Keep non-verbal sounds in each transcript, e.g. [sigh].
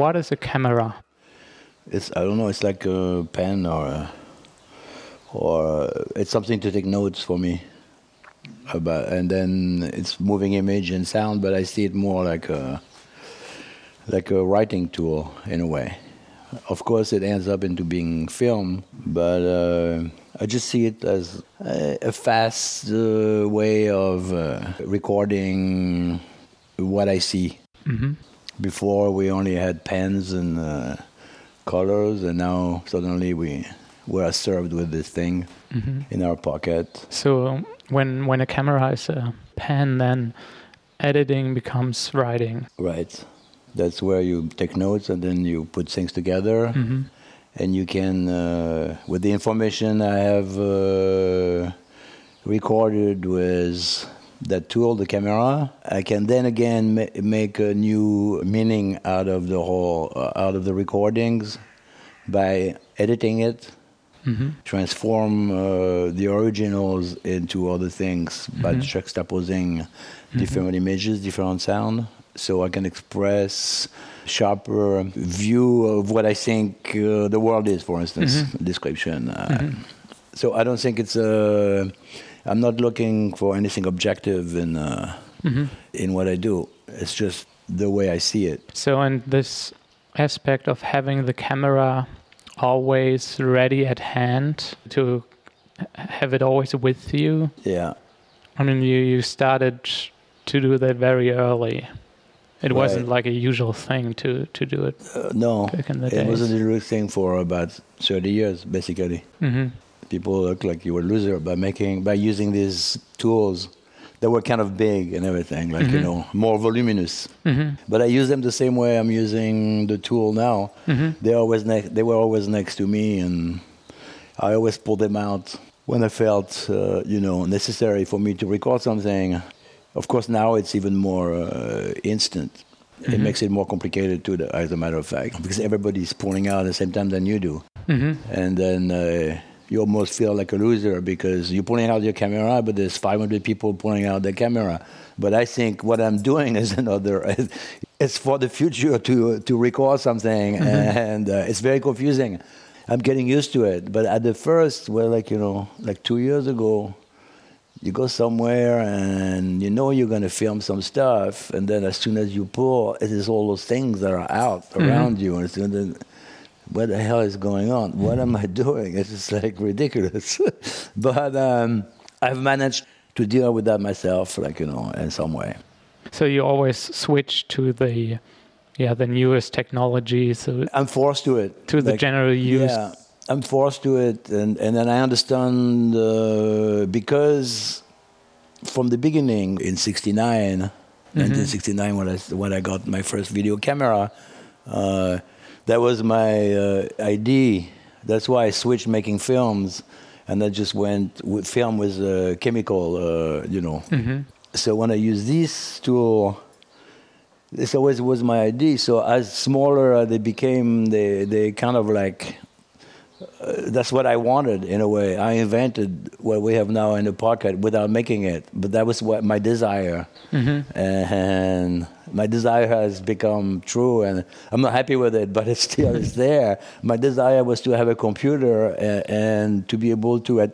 what is a camera? It's I don't know. It's like a pen or a, or it's something to take notes for me about, and then it's moving image and sound. But I see it more like a like a writing tool in a way. Of course, it ends up into being film, but uh, I just see it as a, a fast uh, way of uh, recording what I see. hmm Before we only had pens and uh, colors, and now suddenly we were served with this thing hmm in our pocket. So when when a camera is a pen, then editing becomes writing. Right. That's where you take notes and then you put things together, hmm and you can, uh, with the information I have uh, recorded with that tool, the camera, I can then again ma- make a new meaning out of the whole, uh, out of the recordings by editing it hmm transform uh, the originals into other things by Mhm. juxtaposing different images, different sound. So I can express sharper view of what I think uh, the world is, for instance, Mhm. description. Uh, Mhm. So I don't think it's Uh, I'm not looking for anything objective in uh, hmm in what I do. It's just the way I see it. So and this aspect of having the camera always ready at hand to have it always with you. Yeah. I mean, you you started to do that very early. It wasn't like a usual thing to to do it Uh, no, back in the it days. wasn't a real thing for about 30 years, basically. hmm people look like you were a loser by making by using these tools that were kind of big and everything like you Mhm. know more voluminous. Hmm but i use them the same way i'm using the tool now. Hmm they always ne- they were always next to me and i always pull them out when i felt uh, you know necessary for me to record something. Of course now it's even more uh, instant. It Mhm. makes it more complicated too as a matter of fact because everybody's pulling out at the same time than you do. Hmm and then uh, you almost feel like a loser because you're pulling out your camera, but there's 500 people pulling out the camera. But I think what I'm doing is [laughs] another. It's for the future to to record something, and uh, it's very confusing. I'm getting used to it, but at the first, well, like you know, like two years ago, you go somewhere and you know you're going to film some stuff, and then as soon as you pull, it is all those things that are out around you, and it's what the hell is going on? What am I doing? [laughs] It's just like ridiculous. [laughs] but um, I've managed to deal with that myself, like you know, in some way. So you always switch to the yeah the newest technology, so I'm forced to it. to the general use. Yeah, I'm forced to it, and and then I understand uh, because from the beginning in '69, 1969, when I when I got my first video camera, uh, that was my uh, idea. That's why I switched making films, and that just went with film was uh, chemical, uh, you know. hmm So when I use this tool, this always was my idea. So as smaller they became, they they kind of like uh, that's what I wanted in a way. I invented what we have now in the pocket without making it, but that was what my desire, hmm and my desire has become true. And I'm not happy with it, but it still is there. My desire was to have a computer and, and to be able to at,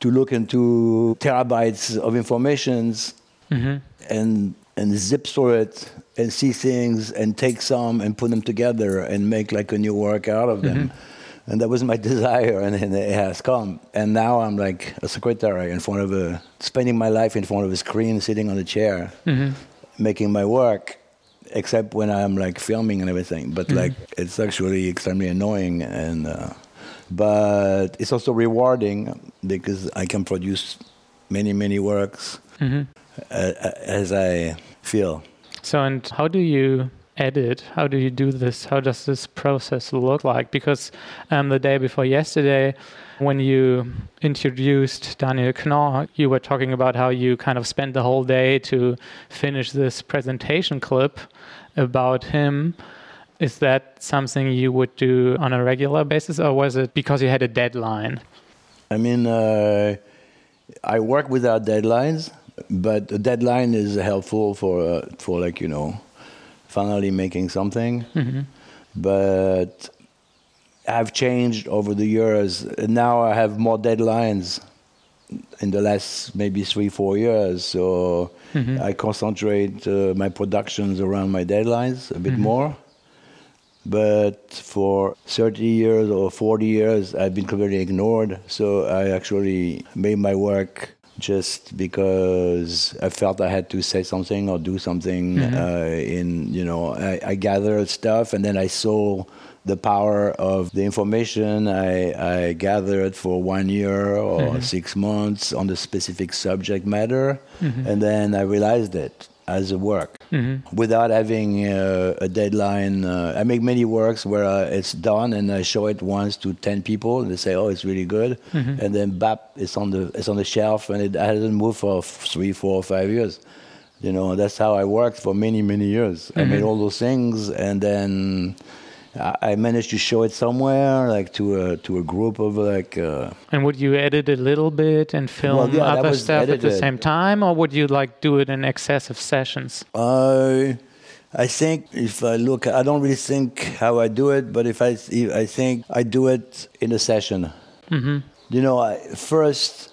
to look into terabytes of informations hmm and and zip through it and see things and take some and put them together and make like a new work out of them. And that was my [laughs] desire, and, and it has come. And now I'm like a secretary in front of a, spending my life in front of a screen, sitting on a chair, hmm making my work, except when I'm like filming and everything. But like it's actually extremely annoying, and uh, but it's also rewarding because I can produce many many works hmm uh, as I feel. So, and how do you edit? How do you do this? How does this process look like? Because um, the day before yesterday, when you introduced Daniel Knorr, you were talking about how you kind of spent the whole day to finish this presentation clip about him. Is that something you would do on a regular basis, or was it because you had a deadline? I mean, uh, I work without deadlines, but a deadline is helpful for uh, for like you know, finally making something. hmm but I've changed over the years. Now I have more deadlines in the last maybe three, four years. So mm-hmm. I concentrate uh, my productions around my deadlines a bit mm-hmm. more. But for 30 years or 40 years, I've been completely ignored. So I actually made my work just because I felt I had to say something or do something. Mm-hmm. Uh, in you know, I, I gathered stuff and then I saw the power of the information I, I gathered for one year or mm-hmm. six months on the specific subject matter, mm-hmm. and then I realized it as a work mm-hmm. without having uh, a deadline. Uh, I make many works where uh, it's done and I show it once to ten people and they say, "Oh, it's really good," mm-hmm. and then bap, it's on the it's on the shelf and it hasn't moved for three, four, five years. You know, that's how I worked for many, many years. I made mm-hmm. all those things and then I managed to show it somewhere, like to a to a group of like. Uh, and would you edit a little bit and film well, yeah, other stuff edited. at the same time, or would you like do it in excessive sessions? Uh, I think if I look, I don't really think how I do it, but if I I think I do it in a session. Mm-hmm. You know, I, first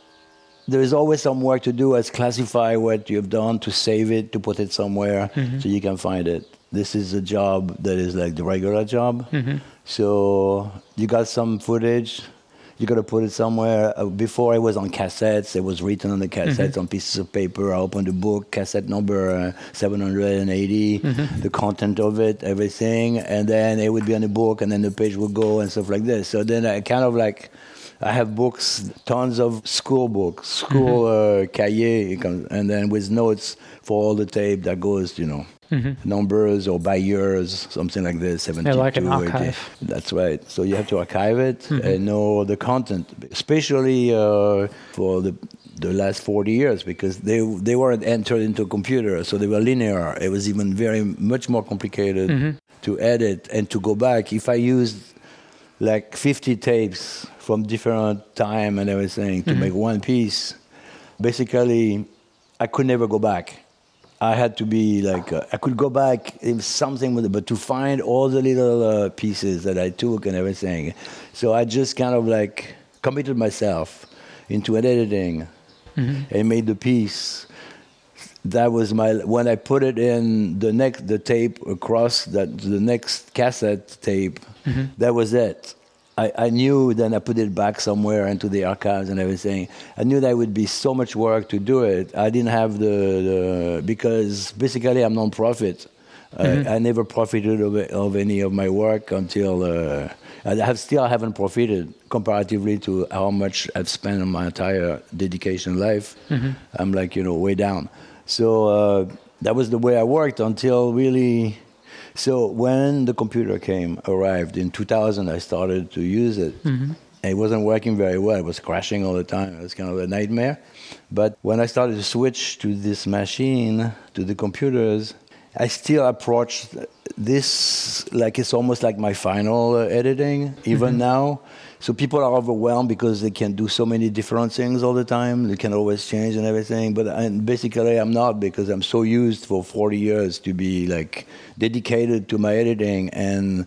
there is always some work to do as classify what you've done to save it to put it somewhere mm-hmm. so you can find it this is a job that is like the regular job. Mm-hmm. So you got some footage, you got to put it somewhere. Uh, before it was on cassettes, it was written on the cassettes mm-hmm. on pieces of paper. I opened the book, cassette number uh, 780, mm-hmm. the content of it, everything, and then it would be on the book, and then the page would go and stuff like this. So then I kind of like. I have books, tons of school books, school mm-hmm. uh, cahier, and then with notes for all the tape that goes, you know, mm-hmm. numbers or by years, something like this. 72, yeah, like an archive. That's right. So you have to archive it mm-hmm. and know the content, especially uh, for the the last 40 years because they they weren't entered into a computer, so they were linear. It was even very much more complicated mm-hmm. to edit and to go back. If I used like 50 tapes from different time and everything to mm-hmm. make one piece, basically I could never go back I had to be like uh, I could go back in something with it, but to find all the little uh, pieces that I took and everything. So I just kind of like committed myself into an editing mm-hmm. and made the piece. That was my when I put it in the next the tape across that the next cassette tape. Mm-hmm. That was it. I, I knew then I put it back somewhere into the archives and everything. I knew that would be so much work to do it. I didn't have the, the because basically I'm non-profit. Mm-hmm. I never profited of, of, any of my work until uh, I have still haven't profited comparatively to how much I've spent on my entire dedication life. Mm-hmm. I'm like you know way down. So uh, that was the way I worked until really so when the computer came, arrived in 2000, I started to use it. Mm-hmm. It wasn't working very well. It was crashing all the time. It was kind of a nightmare. But when I started to switch to this machine, to the computers, I still approach this like it's almost like my final uh, editing, even mm-hmm. now. So people are overwhelmed because they can do so many different things all the time. They can always change and everything. But and basically, I'm not because I'm so used for 40 years to be like dedicated to my editing, and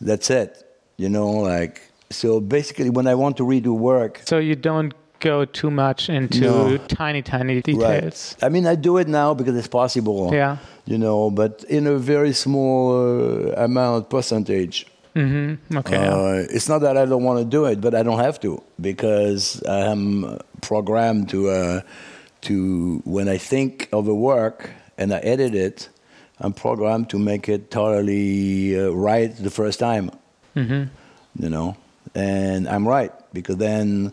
that's it. You know, like so. Basically, when I want to redo work, so you don't go too much into no. tiny, tiny details. Right. I mean, I do it now because it's possible. Yeah. You know, but in a very small uh, amount percentage. Mm-hmm. Okay. Uh, it's not that I don't want to do it, but I don't have to because I am programmed to uh, to when I think of a work and I edit it, I'm programmed to make it totally uh, right the first time. Mm-hmm. You know, and I'm right because then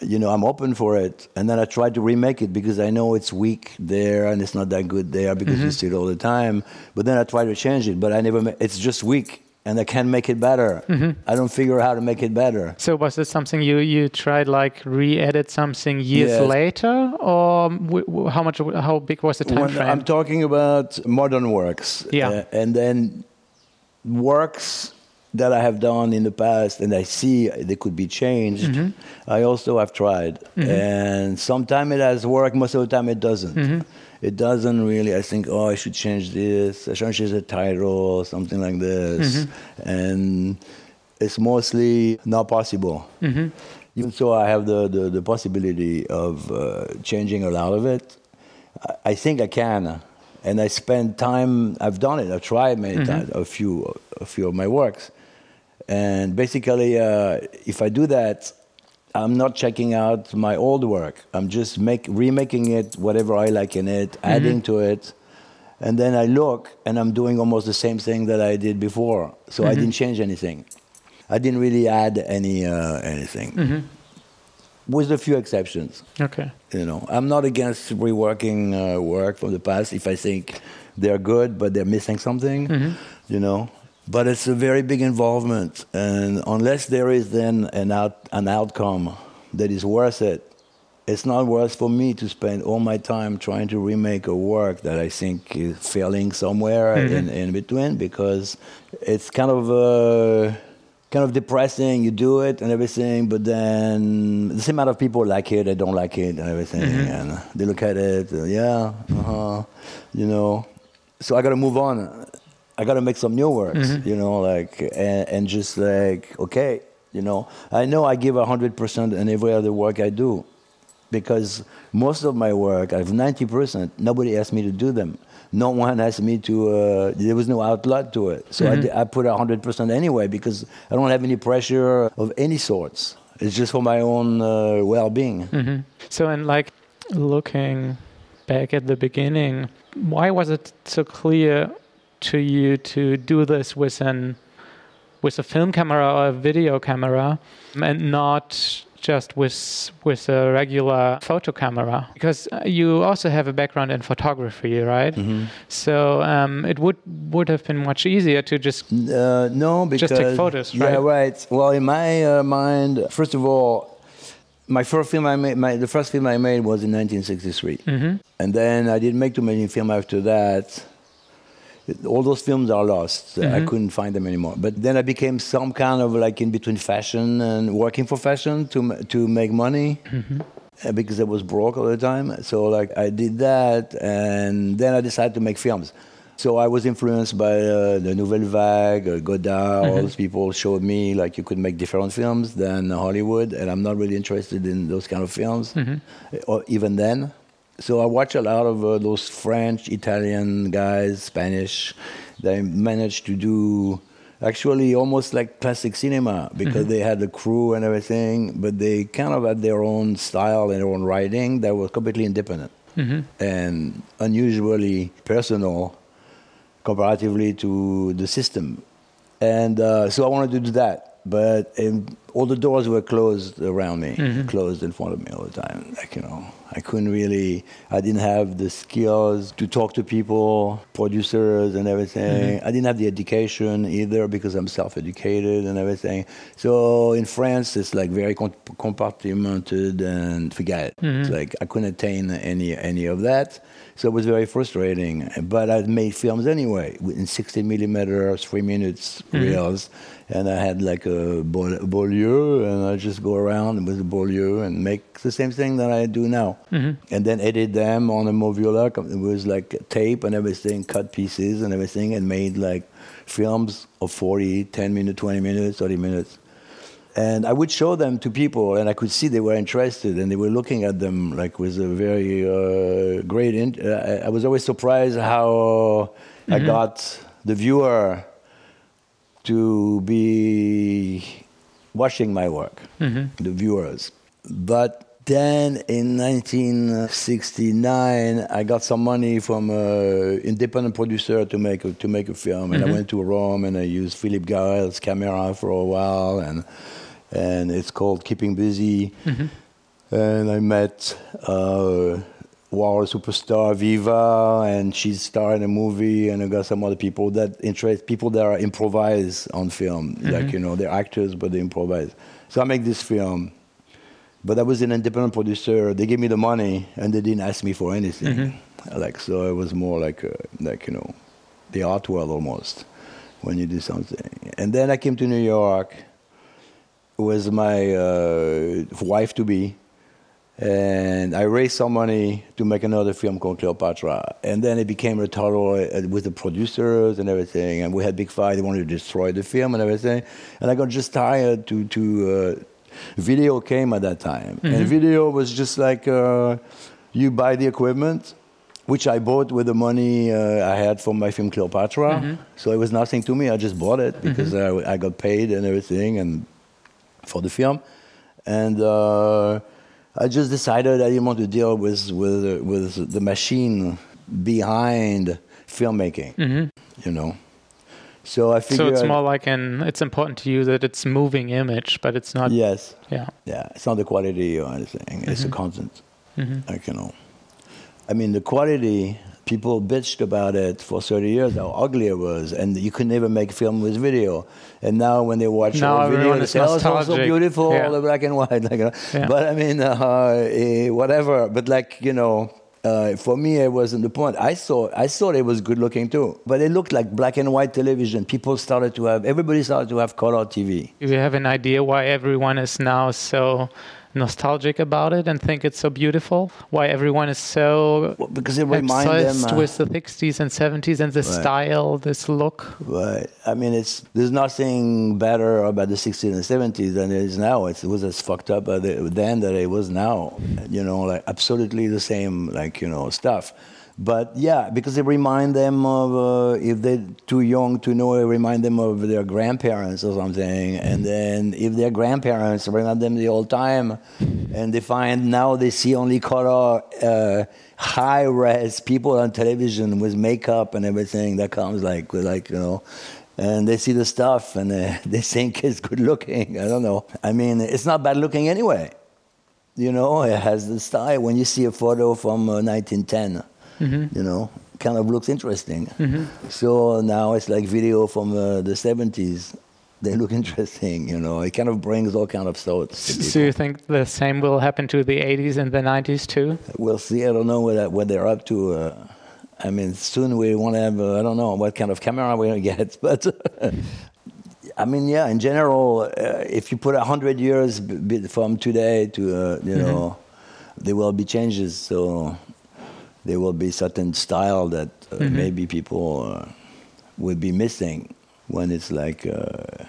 you know, I'm open for it. And then I try to remake it because I know it's weak there and it's not that good there because mm-hmm. you see it all the time. But then I try to change it, but I never, ma- it's just weak and I can't make it better. Mm-hmm. I don't figure out how to make it better. So was this something you you tried like re-edit something years yes. later, or w- how much how big was the time when frame? I'm talking about modern works. Yeah, uh, and then works that I have done in the past and I see they could be changed, Mm-hmm. I also have tried. And sometimes it has worked, most of the time it doesn't. Mm-hmm. It doesn't really. I think, oh, I should change this, I should change the title, something like this. Mm-hmm. And it's mostly not possible. Mm-hmm. Even so, I have the, the, the possibility of uh, changing a lot of it. I, I think I can. And I spend time, I've done it, I've tried many times, a few, a few of my works. And basically, uh, if I do that, I'm not checking out my old work. I'm just make, remaking it, whatever I like in it, adding to it. And then I look and I'm doing almost the same thing that I did before. So I didn't change anything. I didn't really add any uh, anything, with a few exceptions. Okay. You know, I'm not against reworking uh, work from the past if I think they're good, but they're missing something. You know, but it's a very big involvement, and unless there is then an out an outcome that is worth it, it's not worth for me to spend all my time trying to remake a work that I think is failing somewhere in, in between because it's kind of. Uh, kind of depressing. You do it and everything, but then the same amount of people like it, they don't like it and everything, and they look at it, uh, yeah, uh huh, you know. So I got to move on. I got to make some new works, you know, like and, and just like okay, you know. I know I give hundred percent in every other work I do, because most of my work, I have ninety percent. Nobody asked me to do them. No one asked me to. Uh, there was no outlet to it, so I di- I, put hundred percent anyway because I don't have any pressure of any sorts. It's just for my own uh, well-being. hmm So, and like looking back at the beginning, why was it so clear to you to do this with an with a film camera or a video camera, and not just with with a regular photo camera? Because uh, you also have a background in photography, right? Mm-hmm. So um, it would would have been much easier to just Uh, no, because Just take photos, Yeah, right? right. Well, in my uh, mind, first of all, my first film I made, my, the first film I made was in 1963, Mm-hmm. and then I didn't make too many films after that. All those films are lost. I Mm-hmm. couldn't find them anymore. But then I became some kind of like in between fashion and working for fashion to to make money Mm-hmm. uh, because I was broke all the time. So like I did that, and then I decided to make films. So I was influenced by uh, the Nouvelle Vague, uh, Godard. All those people showed me like you could make different films than Hollywood, and I'm not really interested in those kind of films, uh, or even then. So I watch a lot of uh, those French, Italian guys, Spanish. They managed to do actually almost like classic cinema because they had the crew and everything, but they kind of had their own style and their own writing that was completely independent and unusually personal comparatively to the system. And uh, so I wanted to do that, but um, all the doors were closed around me, closed in front of me all the time. Like you know, I couldn't really. I didn't have the skills to talk to people, producers, and everything. Mm-hmm. I didn't have the education either because I'm self-educated and everything. So in France, it's like very compartmented and forget. Mm-hmm. It's like I couldn't attain any any of that. So it was very frustrating. But I made films anyway in 60 millimeter, three minutes mm-hmm. reels, and I had like a Beau- Beaulieu, and I just go around with the Beaulieu and make the same thing that I do now, and then edit them on a Moviola. It was like tape and everything, cut pieces and everything, and made like films of 40, 10 minutes, 20 minutes, 30 minutes. And I would show them to people, and I could see they were interested, and they were looking at them like with a very uh, great. In- I I was always surprised how I got the viewer to be watching my work, mm-hmm. the viewers. But then in 1969, I got some money from an independent producer to make a, to make a film, and I mm-hmm. went to Rome and I used Philippe Garrel's camera for a while, and and it's called Keeping Busy. Mm-hmm. And I met uh, Warhol superstar Viva, and she's starring in a movie, and I got some other people that interest people that are improvise on film, like you know they're actors but they improvise. So I make this film, but I was an independent producer. They gave me the money, and they didn't ask me for anything. Like so, it was more like uh, like you know, the art world almost. when you do something. And then I came to New York with my uh, wife to be, and I raised some money to make another film called Cleopatra. And then it became a total uh, with the producers and everything, and we had big fight. They wanted to destroy the film and everything, and I got just tired to to. Uh, video came at that time, mm-hmm. and video was just like uh, you buy the equipment which I bought with the money uh, I had from my film Cleopatra. Mm-hmm. So it was nothing to me. I just bought it because mm-hmm. I, I, got paid and everything, and for the film, and uh, I just decided I didn't want to deal with with with the machine behind filmmaking. Mm-hmm. You know. So I So it's more like an. It's important to you that it's moving image, but it's not. Yes. Yeah. Yeah. It's not the quality or anything. It's the mm-hmm. content. Mm-hmm. Like you know. I mean, the quality, people bitched about it for 30 years, how ugly it was, and you could never make a film with video. And now when they watch now a video, they say, oh, it's so beautiful, yeah. all the black and white. [laughs] Like, yeah. But I mean, uh, eh, whatever. But like, you know, uh, for me, it wasn't the point. I saw, I thought it was good looking too, but it looked like black and white television. People started to have, everybody started to have color TV. Do you have an idea why everyone is now so nostalgic about it and think it's so beautiful? Why everyone is so well, because it obsessed them, uh, with the 60s and 70s and the right. style, this look? Right. I mean, it's there's nothing better about the 60s and 70s than it is now. It's, it was as fucked up then that it was now. You know, like absolutely the same, like you know, stuff. But yeah, because it remind them of uh, if they're too young to know, it remind them of their grandparents or something. And then if their grandparents remind them the old time, and they find now they see only color, uh, high res people on television with makeup and everything that comes like like you know. And they see the stuff and uh, [laughs] they think it's good looking. I don't know. I mean, it's not bad looking anyway. You know, it has the style. When you see a photo from 1910, uh, mm-hmm. you know, kind of looks interesting. Mm-hmm. So now it's like video from uh, the 70s. They look [laughs] interesting, you know. It kind of brings all kind of thoughts. So you think the same will happen to the 80s and the 90s too? We'll see. I don't know what, what they're up to. Uh, I mean, soon we want to have, uh, I don't know what kind of camera we're going to get, [laughs] but I mean, yeah, in general, uh, if you put 100 years b- from today to, uh, you mm-hmm. know, there will be changes. So there will be certain style that uh, mm-hmm. maybe people uh, will be missing when it's like uh,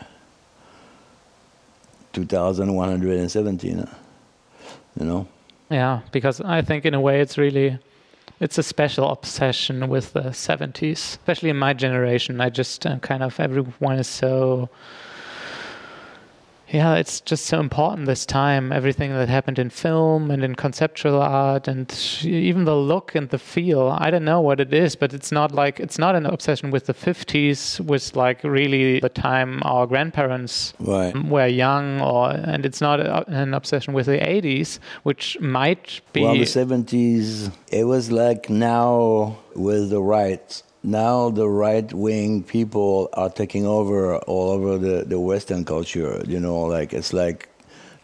2117 you know yeah because i think in a way it's really it's a special obsession with the 70s especially in my generation i just uh, kind of everyone is so yeah, it's just so important this time. Everything that happened in film and in conceptual art, and even the look and the feel. I don't know what it is, but it's not like it's not an obsession with the 50s, with like really the time our grandparents right. were young, or and it's not an obsession with the 80s, which might be. Well, the 70s, it was like now with the right now the right wing people are taking over all over the, the Western culture. You know, like it's like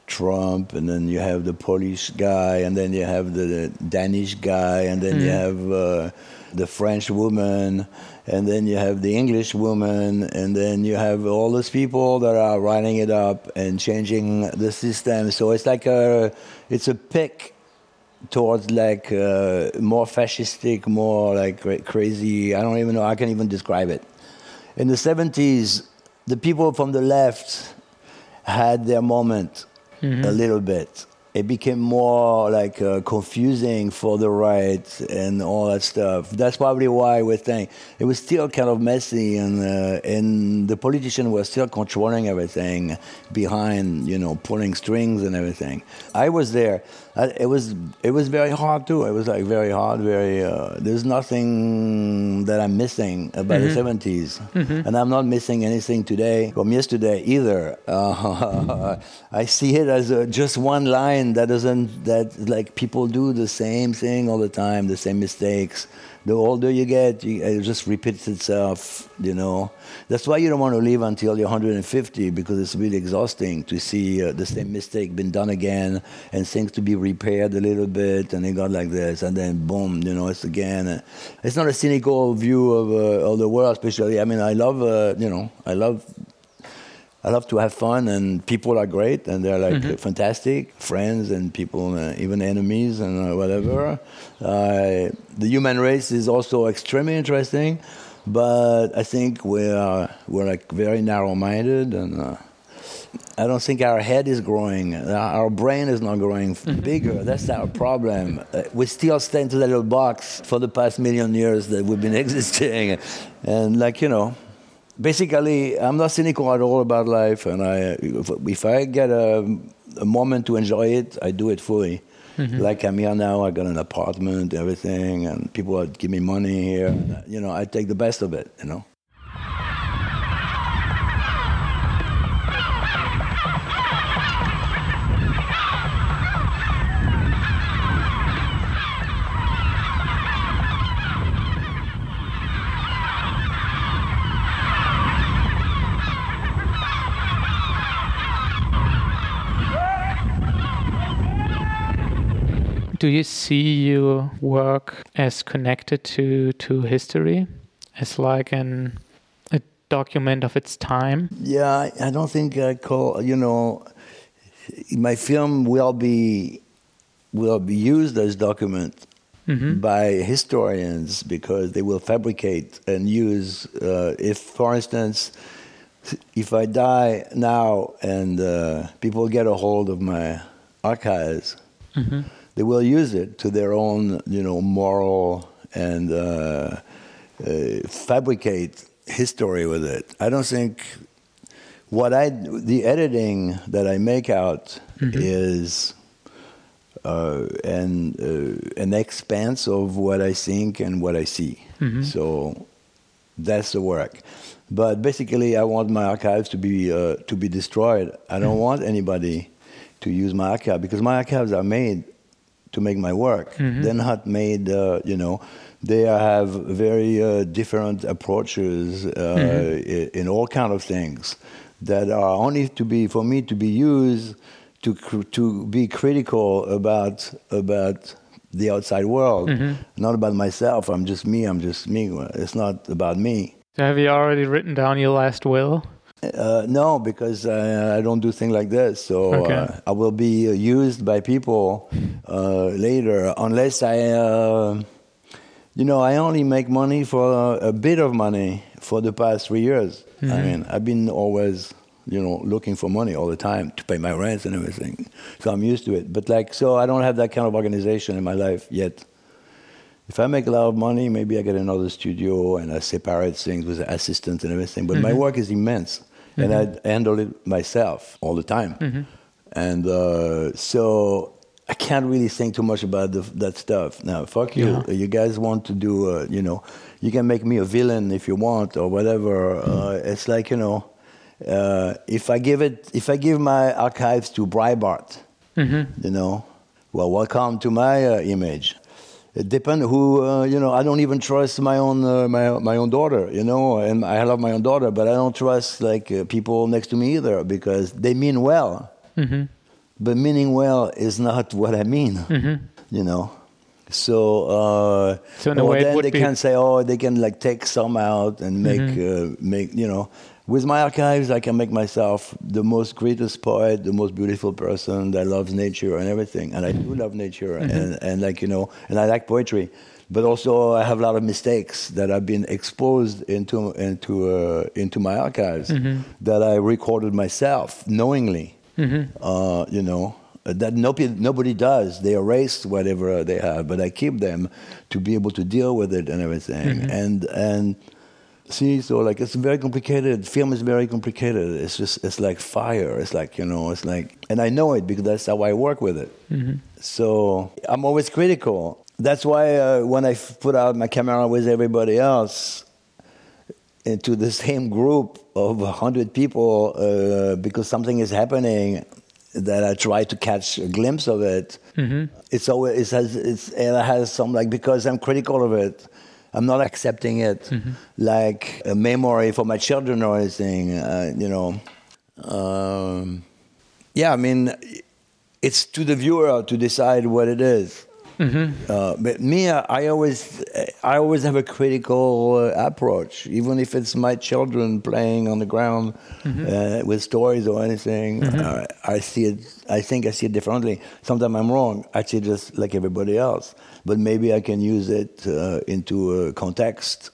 Trump, and then you have the Polish guy, and then you have the Danish guy, and then mm. you have uh, the French woman, and then you have the English woman, and then you have all those people that are writing it up and changing the system. So it's like a, it's a pick towards like uh, more fascistic, more like crazy. I don't even know. I can't even describe it. In the 70s, the people from the left had their moment mm-hmm. a little bit it became more like uh, confusing for the right and all that stuff. That's probably why we think it was still kind of messy, and uh, and the politicians were still controlling everything behind, you know, pulling strings and everything. I was there. It was it was very hard too. It was like very hard. Very uh, there's nothing that I'm missing about mm-hmm. the 70s, mm-hmm. and I'm not missing anything today from yesterday either. [laughs] I see it as just one line that doesn't that like people do the same thing all the time, the same mistakes. The older you get, it just repeats itself. You know, that's why you don't want to live until you're 150 because it's really exhausting to see uh, the same mistake been done again and things to be repaired a little bit and it got like this and then boom, you know, it's again. it's not a cynical view of, uh, of the world, especially. I mean, I love, uh, you know, I love I love to have fun, and people are great, and they're like mm-hmm. fantastic friends and people, uh, even enemies and uh, whatever. Uh, the human race is also extremely interesting, but I think we're we're like very narrow-minded, and uh, I don't think our head is growing. Our brain is not growing mm-hmm. bigger. That's our problem. Uh, we still stay into that little box for the past million years that we've been [laughs] existing, and like you know basically, I'm not cynical at all about life, and I, if I get a, a moment to enjoy it, I do it fully. Mm-hmm. Like I'm here now, I got an apartment, everything, and people give me money here. You know, I take the best of it. You know. Do you see your work as connected to to history, as like an a document of its time? Yeah, I don't think I call you know my film will be will be used as document mm-hmm. by historians because they will fabricate and use uh, if for instance if I die now and uh, people get a hold of my archives mm-hmm they will use it to their own, you know, moral and uh, uh, fabricate history with it. I don't think what I the editing that I make out mm-hmm. is uh, an uh, an expanse of what I think and what I see. Mm-hmm. So that's the work. But basically, I want my archives to be uh, to be destroyed. I don't mm-hmm. want anybody to use my archive because my archives are made to make my work. Mm-hmm. They're not made, uh, you know, they have very uh, different approaches uh, mm-hmm. in, all kind of things that are only to be for me to be used to to be critical about about the outside world, mm-hmm. not about myself. I'm just me. I'm just me. It's not about me. So have you already written down your last will? Uh, no, because I, I, don't do things like this. So okay. uh, I will be uh, used by people uh, later, unless I, uh, you know, I only make money for a bit of money for the past three years. Mm-hmm. I mean, I've been always, you know, looking for money all the time to pay my rent and everything. So I'm used to it. But like, so I don't have that kind of organization in my life yet. If I make a lot of money, maybe I get another studio and I separate things with assistants and everything. But mm-hmm. my work is immense mm-hmm. and I handle it myself all the time. Mm-hmm. And uh, so I can't really think too much about the, that stuff. Now, fuck you. Yeah. You guys want to do, uh, you know, you can make me a villain if you want or whatever. Mm. Uh, it's like, you know, uh, if I give it, if I give my archives to Breitbart, mm-hmm. you know, well, welcome to my uh, image it depends who uh, you know. I don't even trust my own uh, my my own daughter, you know, and I love my own daughter, but I don't trust like uh, people next to me either because they mean well. Mm-hmm. But meaning well is not what I mean, mm-hmm. you know. So, uh, so in a way, then they be... can say, oh, they can like take some out and make mm-hmm. Uh, make you know with my archives, I can make myself the most greatest poet, the most beautiful person that loves nature and everything. And I do love nature, mm-hmm. and, and like you know, and I like poetry. But also, I have a lot of mistakes that have been exposed into into uh, into my archives mm-hmm. that I recorded myself knowingly. Mm-hmm. Uh, you know that nobody, nobody does. They erase whatever they have, but I keep them to be able to deal with it and everything. Mm-hmm. And and See, so like it's very complicated. Film is very complicated. It's just it's like fire. It's like you know, it's like, and I know it because that's how I work with it. Mm-hmm. So I'm always critical. That's why uh, when I put out my camera with everybody else into the same group of hundred people, uh, because something is happening, that I try to catch a glimpse of it. It's always it has it's, it has some like because I'm critical of it. I'm not accepting it like a memory for my children or anything. Uh, you know, um, yeah. I mean, it's to the viewer to decide what it is. Uh, but me, I, I always, I always have a critical uh, approach, even if it's my children playing on the ground uh, with toys or anything. Uh, I see it. I think I see it differently. Sometimes I'm wrong. I see it just like everybody else, but maybe I can use it uh, into a context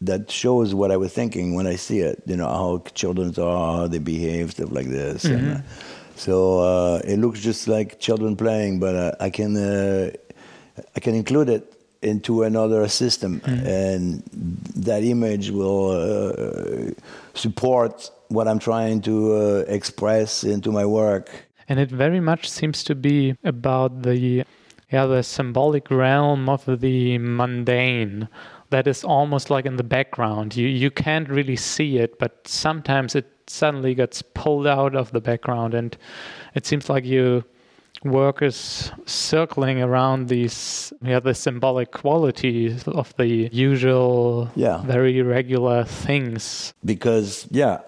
that shows what I was thinking when I see it. You know how children are, how they behave, stuff like this. And, uh, so uh, it looks just like children playing, but uh, I can uh, I can include it into another system, and that image will uh, support what I'm trying to uh, express into my work. And it very much seems to be about the yeah, the symbolic realm of the mundane that is almost like in the background. You you can't really see it, but sometimes it suddenly gets pulled out of the background and it seems like you work is circling around these yeah the symbolic qualities of the usual Yeah. very regular things because yeah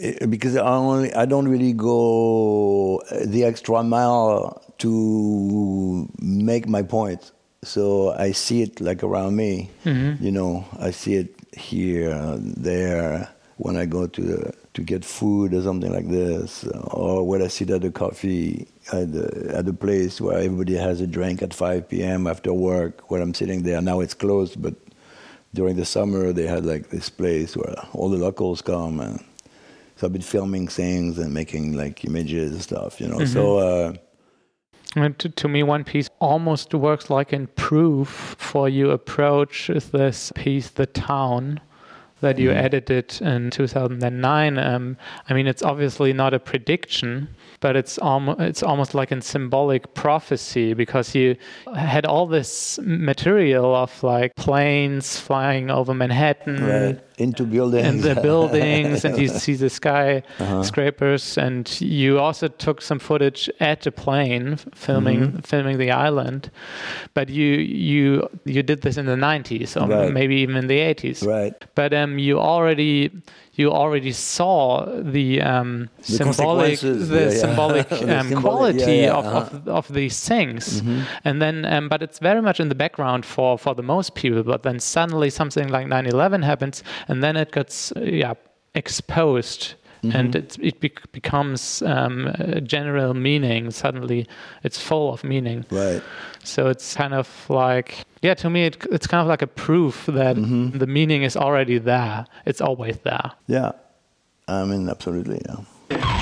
Eh, because I only I don't really go eh, the extra mile to make my point. So I see it like around me. Mm-hmm. You know, I see it here, there. When I go to the, to get food or something like this, or when I sit at the coffee at the, at the place where everybody has a drink at 5 p.m. after work, where I'm sitting there. Now it's closed, but during the summer they had like this place where all the locals come and so I've been filming things and making like images and stuff, you know. So uh, to, to me, One Piece almost works like in proof for you approach this piece, The Town, that you edited in 2009. Um, I mean, it's obviously not a prediction, but it's almost it's almost like a symbolic prophecy because you had all this material of like planes flying over Manhattan right, into buildings. and the [laughs] buildings and you [laughs] see the skyscrapers and you also took some footage at the plane filming filming the island but you you you did this in the 90s or Right. maybe even in the 80s Right. but um you already you already saw the um The symbolic the yeah, yeah. symbolic [laughs] The um, symbolic- yeah, quality yeah, of, uh-huh. Mm-hmm. of of these things and then um, but it's very much in the background for for the most people but then suddenly something like 9-11 happens and then it gets uh, yeah exposed Mm-hmm. and it, it bec- becomes um, a general meaning suddenly it's full of meaning Right. so it's kind of like yeah to me it, it's kind of like a proof that Mm-hmm. the meaning is already there it's always there Yeah. I mean, absolutely. Yeah.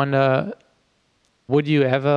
Wonder, would you ever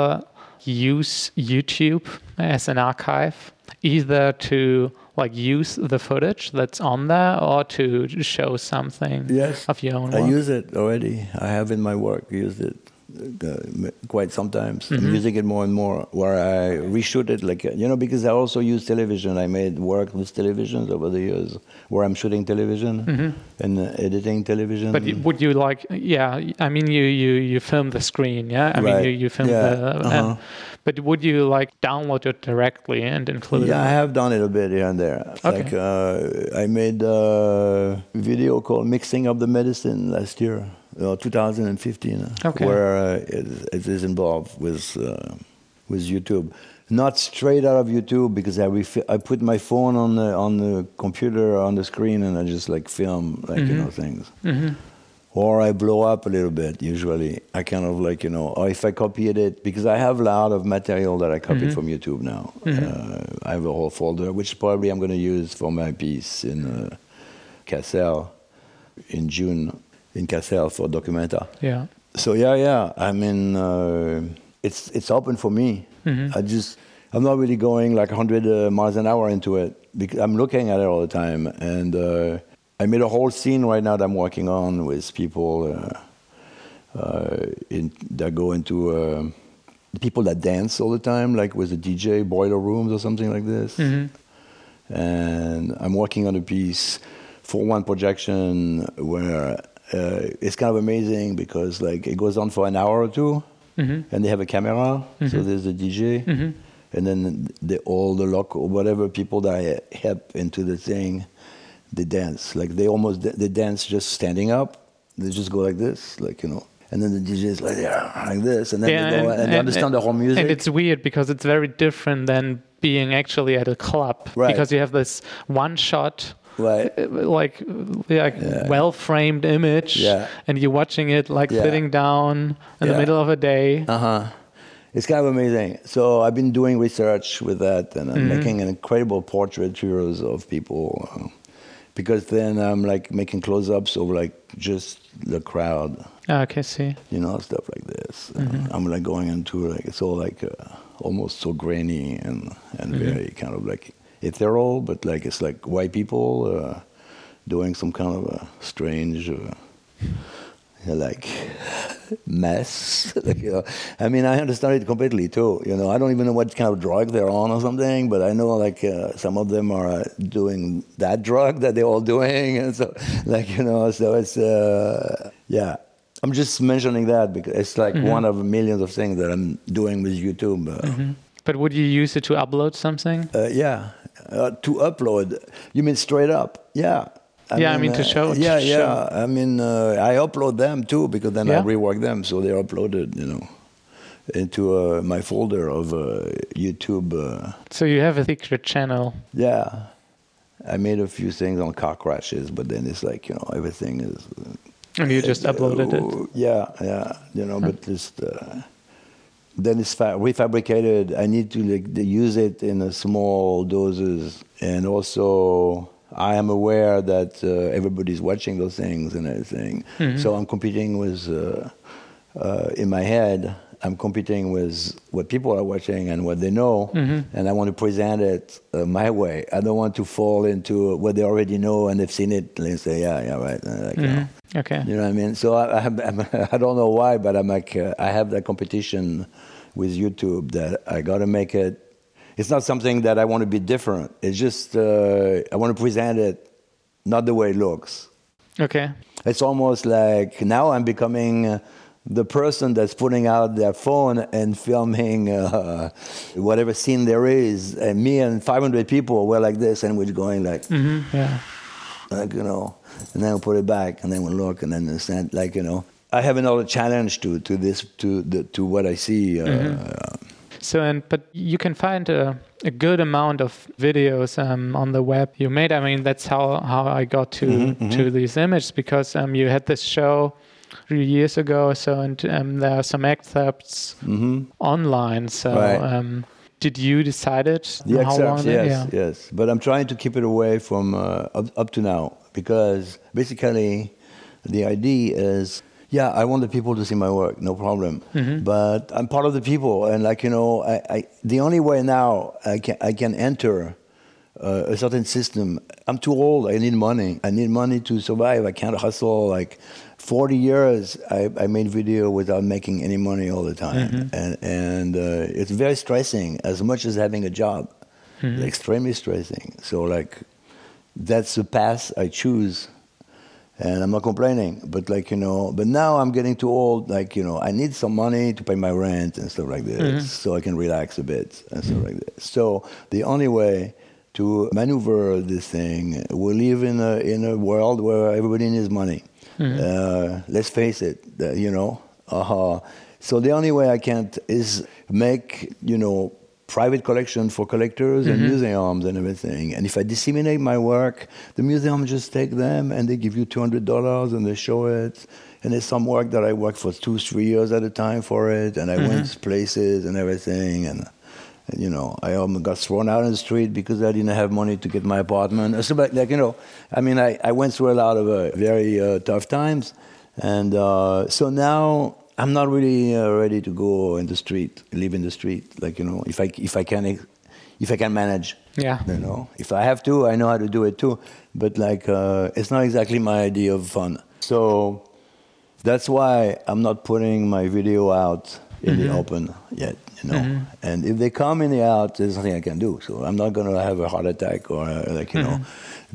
use YouTube as an archive, either to like use the footage that's on there or to show something Yes. of your own I use it already. I have in my work used it uh, m- quite sometimes. I'm using it more and more. Where I reshoot it, like uh, you know, because I also use television. I made work with televisions over the years, where I'm shooting television and uh, editing television. But would you like? Yeah, I mean, you you you film the screen, yeah. I mean, you you film Yeah, the. uh-huh. and- but would you like download it directly and include Yeah, I have done it a bit here and there. Okay. Like uh, I made a video called "Mixing Up the Medicine" last year, uh, 2015, Okay. where uh, it, it is involved with uh, with YouTube. Not straight out of YouTube because I refi- I put my phone on the on the computer on the screen and I just like film like you know things. Or I blow up a little bit. Usually, I kind of like you know, or if I copied it because I have a lot of material that I copied from YouTube now. Uh, I have a whole folder, which probably I'm going to use for my piece in uh, Kassel in June in Kassel for Documenta. Yeah. so yeah, yeah. I mean, uh, it's it's open for me. Mm-hmm. I just I'm not really going like 100 uh, miles an hour into it because I'm looking at it all the time, and uh, I made a whole scene right now that I'm working on with people uh, uh, in, that go into uh, people that dance all the time, like with the DJ boiler rooms or something like this. Mhm. And I'm working on a piece for one projection where it's kind of amazing because like it goes on for an hour or 2 Mhm. and they have a camera, so there's a DJ, Mhm. and then the, all the local whatever people that help into the thing, they dance like they almost they dance just standing up. They just go like this, like you know, and then the DJ is like yeah, like this, and then they go and, they understand the whole music. And it's weird because it's very different than being actually at a club Right. because you have this one shot right. uh, like like Yeah. well framed image Yeah. and you're watching it like Yeah. sitting down in the middle of a day Uh huh. It's kind of amazing. So I've been doing research with that, and I'm Mm-hmm. making an incredible portraitures of people. uh, because then I'm like making close-ups of like just the crowd, Ah, okay see you know, stuff like this. Uh, Mm-hmm. I'm like going into like it's all like uh, almost so grainy and and Mm-hmm. very kind of like ethereal, but like it's like white people uh, doing some kind of a strange. Uh, like [laughs] mess. [laughs] like, you know, I mean, I understand it completely too. You know, I don't even know what kind of drug they're on or something, but I know like uh, some of them are uh, doing that drug that they're all doing, and so [laughs] like you know, so it's uh, yeah. I'm just mentioning that because it's like one of millions of things that I'm doing with YouTube. Uh, but would you use it to upload something uh, yeah, uh, to upload. You mean straight up? Yeah. Yeah, I mean, to uh, show- to Yeah, show. yeah. I mean, uh, I upload them too because then I rework them, so they're uploaded, you know, into uh, my folder of uh, YouTube. Uh, so you have a secret channel yeah, I made a few things on car crashes, but then it's like you know everything is. Uh, and you just uploaded it uh, Yeah, yeah, you know, but just uh, then it's fa- refabricated. I need to like use it in a small doses, and also I am aware that uh, everybody's watching those things and everything. So I'm competing with uh, uh, in my head. I'm competing with what people are watching and what they know, and I want to present it uh, my way. I don't want to fall into what they already know and they've seen it and they say, yeah, yeah, right. And like, know. okay You know what I mean? So I, I'm, [laughs] I don't know why, but I'm like, uh, I have that competition with YouTube that I got to make it. It's not something that I want to be different. It's just, uh, I want to present it not the way it looks. okay It's almost like now I'm becoming uh, the person that's putting out their phone and filming uh, whatever scene there is. And me and 500 people were like this, and we're going like, hmm yeah like you know, and then we put it back, and then we look, and then understand, like you know, I have another challenge to to this to the to what I see. Uh, So, and but you can find a, a good amount of videos um, on the web you made. I mean, that's how how I got to Mm-hmm, to these images because um, you had this show three years ago. or So, and um, there are some excerpts online. So, Mm-hmm. Right. um, did you decide it? The how excerpts, long? yes, yeah. yes. But I'm trying to keep it away from uh, up, up to now because basically the idea is, yeah, I want the people to see my work, no problem. Mm-hmm. But I'm part of the people, and like you know, I, I the only way now I can I can enter. Uh, a certain system. I'm too old. I need money. I need money to survive. I can't hustle. Like 40 years, I, I made video without making any money all the time, and and uh, it's very stressing. As much as having a job, extremely stressing. So like, that's the path I choose, and I'm not complaining. But like you know, but now I'm getting too old. Like you know, I need some money to pay my rent and stuff like this, so I can relax a bit and stuff like this. So the only way to maneuver this thing, we live in a in a world where everybody needs money. Uh, let's face it, you know. Uh-huh. So the only way I can is make you know private collection for collectors and museums and everything. And if I disseminate my work, the museum just take them and they give you two hundred dollars and they show it. And there's some work that I work for two, three years at a time for it, and I went places and everything, and, and, you know, I almost got thrown out on the street because I didn't have money to get my apartment. [laughs] So, like, like you know, I mean, I, I went through a lot of uh, very uh, tough times, and uh, so now I'm not really uh, ready to go in the street, live in the street. Like you know, if I if I can if I can manage. Yeah. You know, if I have to, I know how to do it too. But like, uh, it's not exactly my idea of fun. So that's why I'm not putting my video out in mm-hmm. the open yet. You know, mm-hmm. and if they come in the out, there's nothing I can do. So I'm not gonna have a heart attack or uh, like you mm-hmm. know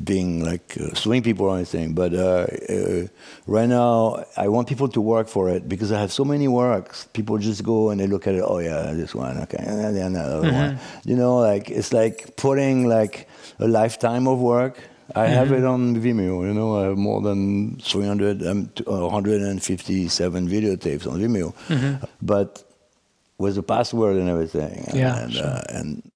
being like uh, swing people or anything. But uh, uh, right now, I want people to work for it because I have so many works. People just go and they look at it. Oh yeah, this one, okay, and then another mm-hmm. one. You know, like it's like putting like a lifetime of work. I mm-hmm. have it on Vimeo. You know, I have more than 300, um, 157 videotapes on Vimeo, mm-hmm. but with a password and everything. Yeah, and, sure. uh, and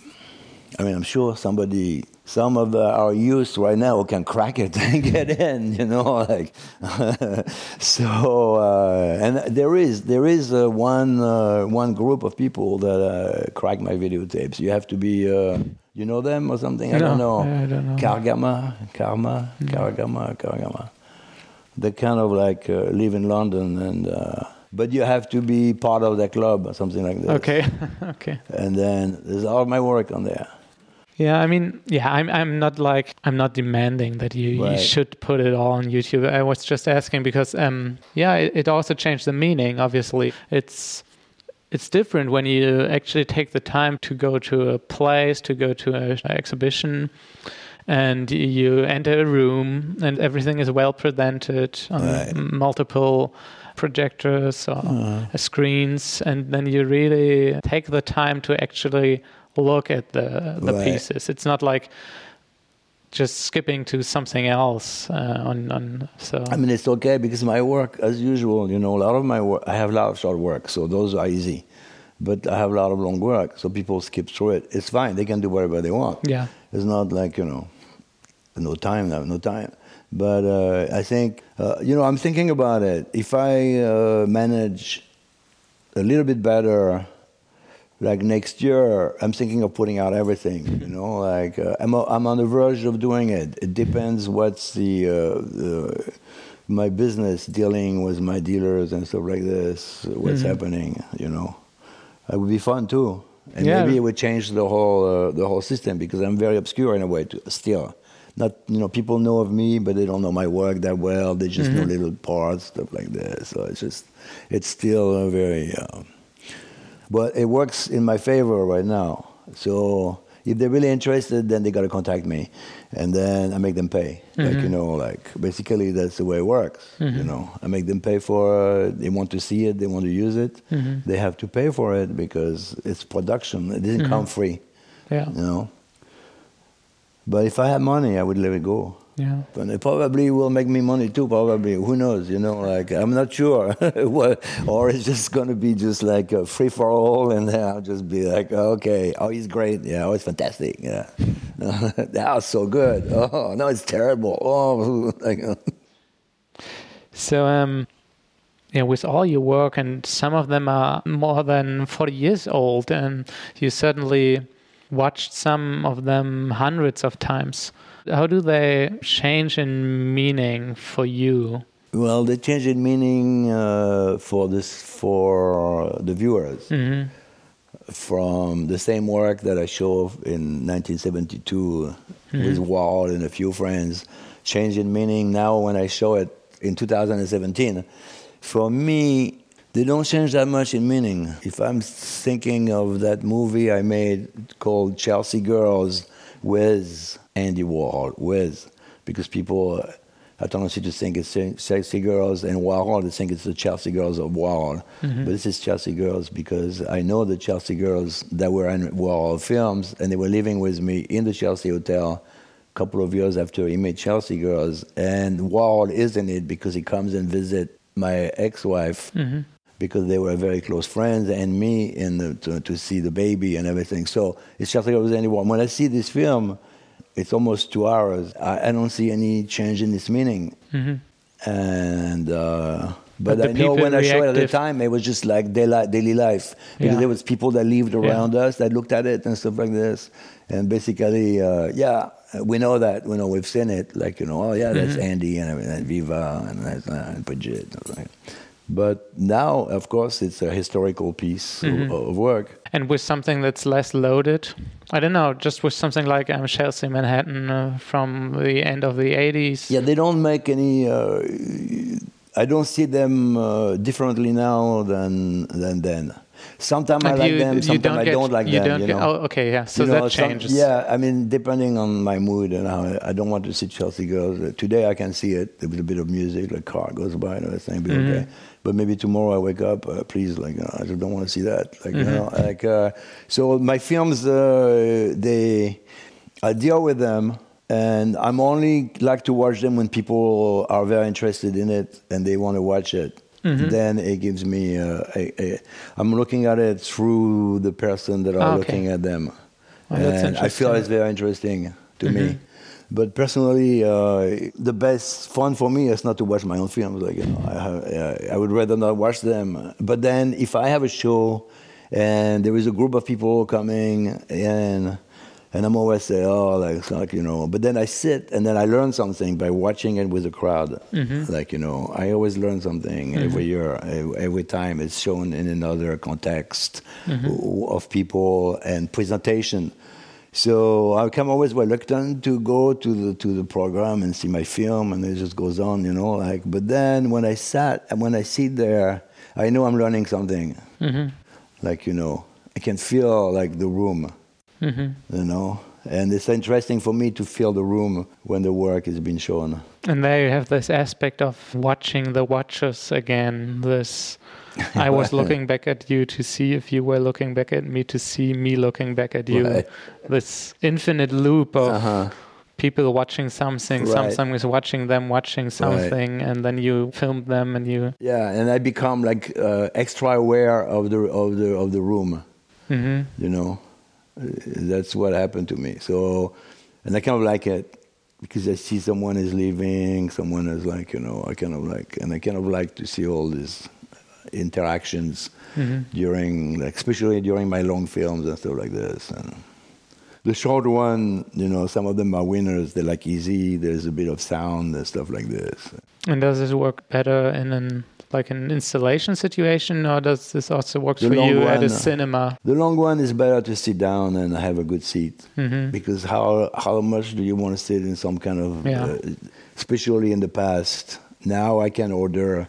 I mean, I'm sure somebody some of the, our youth right now can crack it [laughs] and get in, you know, [laughs] like [laughs] so. Uh, and there is there is uh, one uh, one group of people that uh, crack my videotapes. You have to be, uh, you know them or something. I don't know. I don't know. Karagarga, Karma, mm. Karagarga, Karagarga. They kind of like uh, live in London and. But you have to be part of the club or something like that. Okay, [laughs] okay. And then there's all my work on there. Yeah, I mean, yeah, I'm I'm not like I'm not demanding that you, right. you should put it all on YouTube. I was just asking because um yeah, it, it also changed the meaning. Obviously, it's it's different when you actually take the time to go to a place, to go to an exhibition, and you enter a room and everything is well presented on right. multiple projectors or screens, and then you really take the time to actually look at the the right. pieces. It's not like just skipping to something else uh, on on so. I mean it's okay because my work as usual you know a lot of my work I have a lot of short work so those are easy. But I have a lot of long work so people skip through it. It's fine. They can do whatever they want. Yeah. It's not like you know no time now no time but uh, I think uh, you know I'm thinking about it if I uh, manage a little bit better like next year, I'm thinking of putting out everything. You know, like uh, I'm a, I'm on the verge of doing it. It depends what's the, uh, the my business dealing with my dealers and stuff like this. What's mm-hmm. happening? You know, it would be fun too, and yeah. maybe it would change the whole uh, the whole system because I'm very obscure in a way too, still. Not you know people know of me, but they don't know my work that well. They just mm-hmm. know little parts, stuff like that. So it's just it's still a very um, but it works in my favor right now. So if they're really interested, then they got to contact me, and then I make them pay. Mm-hmm. Like you know, like basically that's the way it works. Mm-hmm. You know, I make them pay for. Uh, they want to see it, they want to use it. Mm-hmm. They have to pay for it because it's production. It didn't come mm-hmm. free. Yeah. You know. But if I had money, I would let it go. Yeah. But it probably will make me money too, probably. Who knows? You know, like, I'm not sure. [laughs] what, or it's just going to be just like a free for all, and then I'll just be like, okay, oh, he's great. Yeah, oh, it's fantastic. Yeah. [laughs] that was so good. Oh, no, it's terrible. Oh, [laughs] like, so, um, yeah, with all your work, and some of them are more than 40 years old, and you certainly watched some of them hundreds of times. How do they change in meaning for you? Well, they change in meaning uh, for this for the viewers. Mm-hmm. From the same work that I show in 1972 mm-hmm. with Wall and a few friends, change in meaning now when I show it in 2017. For me, they don't change that much in meaning. If I'm thinking of that movie I made called Chelsea Girls with Andy Warhol with, because people have a tendency to think it's sexy girls and Warhol, they think it's the Chelsea girls of Warhol. Mm-hmm. But this is Chelsea girls because I know the Chelsea girls that were in Warhol films and they were living with me in the Chelsea Hotel a couple of years after he made Chelsea girls. And Warhol is in it because he comes and visit my ex-wife. Mm-hmm because they were very close friends and me in the, to, to, see the baby and everything. So it's just like it was anyone. When I see this film, it's almost two hours. I, I don't see any change in its meaning. Mm-hmm. And uh, but, but I know when I showed it at the time, it was just like daily, daily life because yeah. there was people that lived around yeah. us that looked at it and stuff like this. And basically, uh, yeah, we know that. You know, we've seen it. Like you know, oh yeah, that's mm-hmm. Andy and, and Viva and, that's, uh, and Bridget. But now, of course, it's a historical piece Mhm. of, of work. And with something that's less loaded, I don't know, just with something like um, Chelsea Manhattan uh, from the end of the 80s. Yeah, they don't make any. Uh, I don't see them uh, differently now than than then. Sometimes I like them, sometimes I get, don't like you them. Don't you get, know? oh, okay, yeah. So You know, that some- changes. yeah, I mean, depending on my mood and how I, I don't want to see Chelsea girls. Uh, Today I can see it with a bit of music, like car goes by and everything, be Mhm. okay. But maybe tomorrow I wake up, uh, please, like you know, I just don't want to see that. Like you Mhm. know, like uh, so my films, uh, they I deal with them. And I'm only like to watch them when people are very interested in it and they want to watch it. Mhm. Then it gives me. Uh, a, a, I'm looking at it through the person that are Ah, okay. looking at them, Oh, that's and I feel it's very interesting to Mhm. me. But personally, uh, the best fun for me is not to watch my own films. Like you know, I, have, I would rather not watch them. But then, if I have a show and there is a group of people coming and and I'm always say, oh, like, it's like you know. But then I sit and then I learn something by watching it with a crowd. Mhm. Like you know, I always learn something every year. Every time it's shown in another context w- of people and presentation. So I come always reluctant to go to the to the program and see my film, and it just goes on, you know. Like, but then when I sat and when I sit there, I know I'm learning something. Mhm. Like you know, I can feel like the room Mhm. you know. And it's interesting for me to feel the room when the work is being shown. And there you have this aspect of watching the watchers again. This, I was [laughs] looking back at you to see if you were looking back at me to see me looking back at you. Right. This infinite loop of Uh-huh. people watching something, Right. something is watching them watching something, and then you film them and you. Yeah, and I become like uh, extra aware of the of the of the room. hmm You know, Uh, that's what happened to me. So, and I kind of like it because I see someone is leaving, someone is like, you know, I kind of like, and I kind of like to see all these interactions hmm during, like, especially during my long films and stuff like this. And the short one, you know, some of them are winners. They're like easy. There's a bit of sound and stuff like this. And does this work better in an like an installation situation, or does this also work The for you at a uh, cinema? The long one is better to sit down and have a good seat hmm because how how much do you want to sit in some kind of, Yeah. uh, especially in the past. Now I can order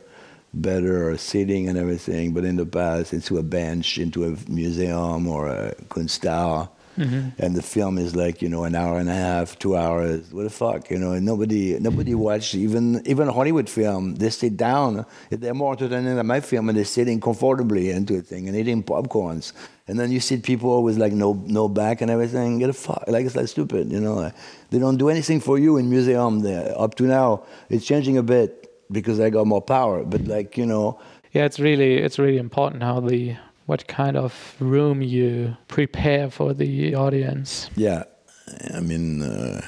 better seating and everything, but in the past, into a bench, into a museum or a Kunsthal, hmm and the film is like you know an hour and a half, two hours. What the fuck, you know? And nobody nobody watch even even a Hollywood film. They sit down. They're more entertaining than my film, and they're sitting comfortably into a thing and eating popcorns. And then you see people with like no no back and everything. Get a fuck like it's like stupid, you know? They don't do anything for you in museum. There up to now, it's changing a bit because I got more power. But like you know, Yeah, it's really it's really important how the what kind of room you prepare for the audience. Yeah, I mean, uh,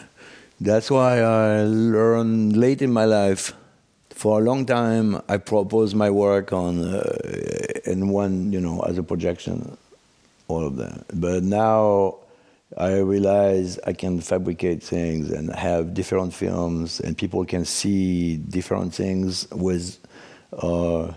that's why I learned late in my life. For a long time, I proposed my work on uh, in one, you know, as a projection, all of them. But now I realize I can fabricate things and have different films, and people can see different things with. Uh,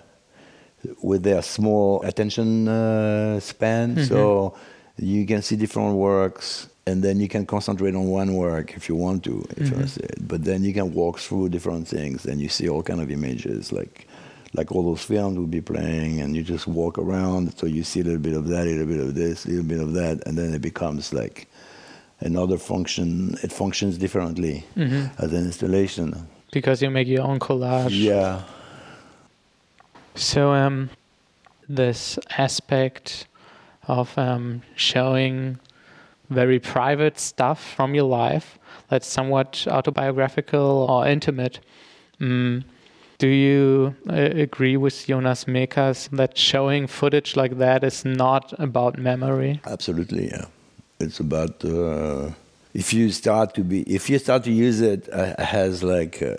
with their small attention uh, span. Mhm. So you can see different works, and then you can concentrate on one work if you want to, if Mhm. it. But then you can walk through different things, and you see all kind of images, like like all those films will be playing, and you just walk around. So you see a little bit of that, a little bit of this, a little bit of that, and then it becomes like another function. It functions differently hmm as an installation. Because you make your own collage. Yeah. So um, this aspect of um, showing very private stuff from your life that's somewhat autobiographical or intimate. Mm, do you uh, agree with Jonas Mekas that showing footage like that is not about memory? Absolutely, yeah. It's about uh, if you start to be if you start to use it uh, as like uh,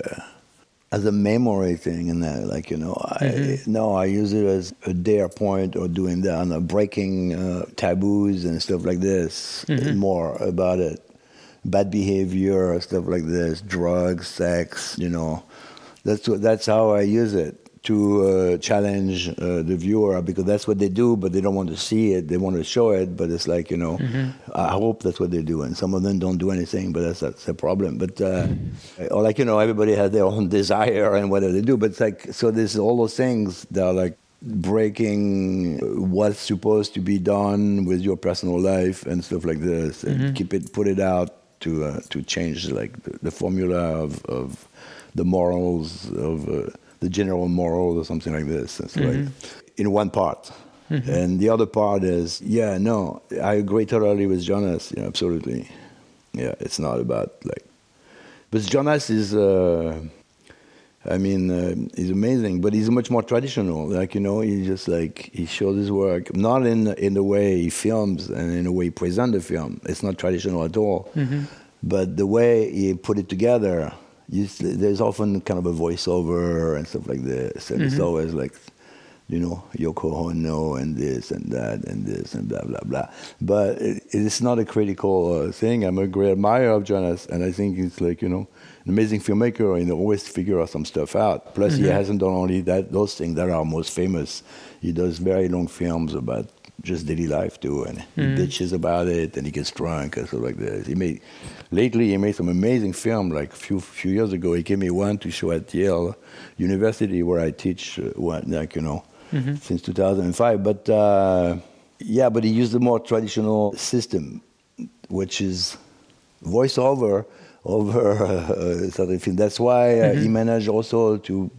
as a memory thing, and uh, like you know, I Mhm. no, I use it as a dare point or doing that, and breaking uh, taboos and stuff like this. Mhm. More about it, bad behavior, stuff like this, drugs, sex. You know, that's what that's how I use it to uh, challenge uh, the viewer because that's what they do, but they don't want to see it. They want to show it, but it's like you know. Mm-hmm. I hope that's what they do, and some of them don't do anything, but that's that's a problem. But uh, or like you know, everybody has their own [laughs] desire and whatever they do. But it's like so, there's all those things that are like breaking what's supposed to be done with your personal life and stuff like this. And Mm-hmm. keep it, put it out to uh, to change like the, the formula of of the morals of uh, the general morals or something like this. It's like in one part. And the other part is, yeah, no, I agree totally with Jonas. Yeah, absolutely. Yeah, it's not about like, but Jonas is, uh, I mean, uh, he's amazing, but he's much more traditional. Like you know, he just like he shows his work not in in the way he films and in the way he presents the film. It's not traditional at all. But the way he put it together, you, there's often kind of a voiceover and stuff like this, and it's always like you know, Yoko Ono and this and that and this and blah blah blah. But it, it's not a critical uh, thing. I'm a great admirer of Jonas, and I think he's like you know an amazing filmmaker, and he always figure some stuff out. Plus, he hasn't done only that those things that are most famous. He does very long films about just daily life too, and he bitches about it, and he gets drunk and stuff like this. He made lately he made some amazing film. Like a few few years ago, he gave me one to show at Yale University where I teach. Uh, one, like you know since 2005. But uh, yeah, but he used a more traditional system, which is voiceover over [laughs] uh, certain film. That's why uh, he managed also to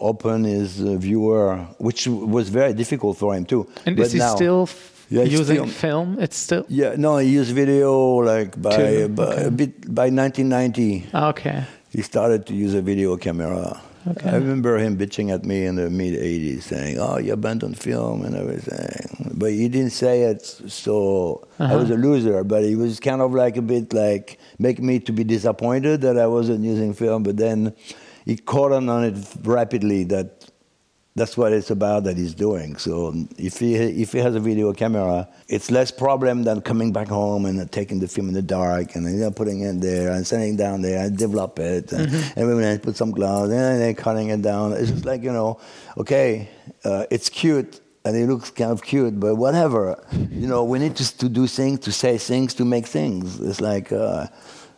open his uh, viewer, which was very difficult for him too. And But is he now- still Yeah, using film. film? It's still Yeah, no, he used video like by, by a bit by 1990 okay. he started to use a video camera. Okay. I remember him bitching at me in the mid 80s saying, Oh, you abandoned film and everything. But he didn't say it, so I Uh-huh. was a loser. But he was kind of like a bit like making me to be disappointed that I wasn't using film. But then he caught on on it rapidly that that's what it's about that he's doing. So if he if he has a video camera, it's less problem than coming back home and taking the film in the dark and you know, putting it there and sending it down there and develop it and, and then put some gloves and then cutting it down. It's just like you know, okay, uh, it's cute. And it looks kind of cute, but whatever. You know, we need to, to do things, to say things, to make things. It's like, uh,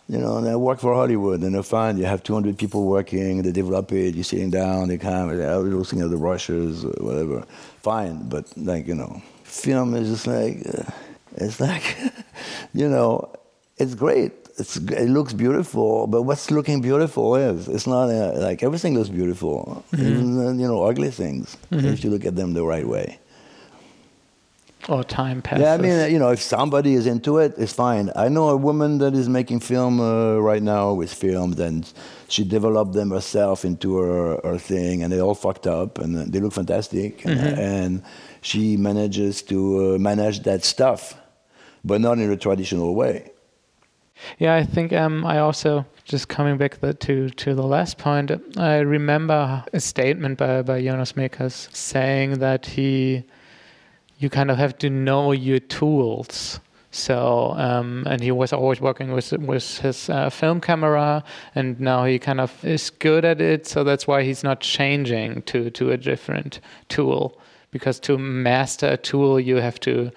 you know, and I work for Hollywood, and they're fine. You have 200 people working, they develop it, you're sitting down, they come, they're looking at the rushes, or whatever. Fine, but like, you know, film is just like, uh, it's like, [laughs] you know, it's great. It's, it looks beautiful, but what's looking beautiful is it's not uh, like everything looks beautiful, even uh, you know ugly things if you look at them the right way. Or time passes. Yeah, I mean, you know, if somebody is into it, it's fine. I know a woman that is making film uh, right now with films, and she developed them herself into her, her thing, and they're all fucked up, and they look fantastic. And, and she manages to uh, manage that stuff, but not in a traditional way. Yeah, I think um, I also just coming back the, to to the last point. I remember a statement by by Jonas Mekas saying that he, you kind of have to know your tools. So um, and he was always working with with his uh, film camera, and now he kind of is good at it. So that's why he's not changing to to a different tool because to master a tool you have to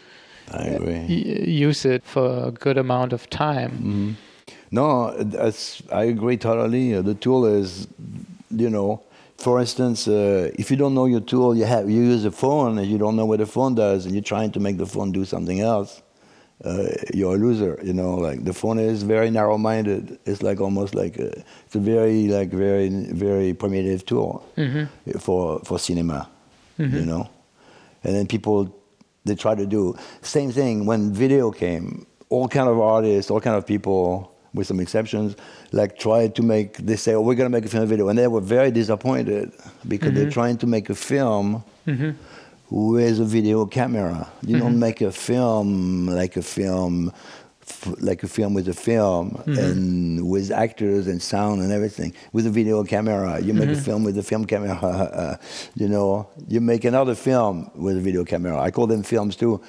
I agree. y- use it for a good amount of time. No, that's, I agree totally. Uh, the tool is, you know, for instance, uh, if you don't know your tool, you have you use a phone and you don't know what the phone does, and you're trying to make the phone do something else. Uh, you're a loser, you know. Like the phone is very narrow-minded. It's like almost like a, it's a very like very very primitive tool for for cinema, you know. And then people they try to do same thing when video came. All kind of artists, all kind of people, with some exceptions, like tried to make. They say, "Oh, we're gonna make a film video," and they were very disappointed because they're mm-hmm. trying to make a film mm-hmm. with a video camera. You don't mm-hmm. make a film like a film, f- like a film with a film and with actors and sound and everything. With a video camera, you make a film with a film camera. [laughs] you know, you make another film with a video camera. I call them films too.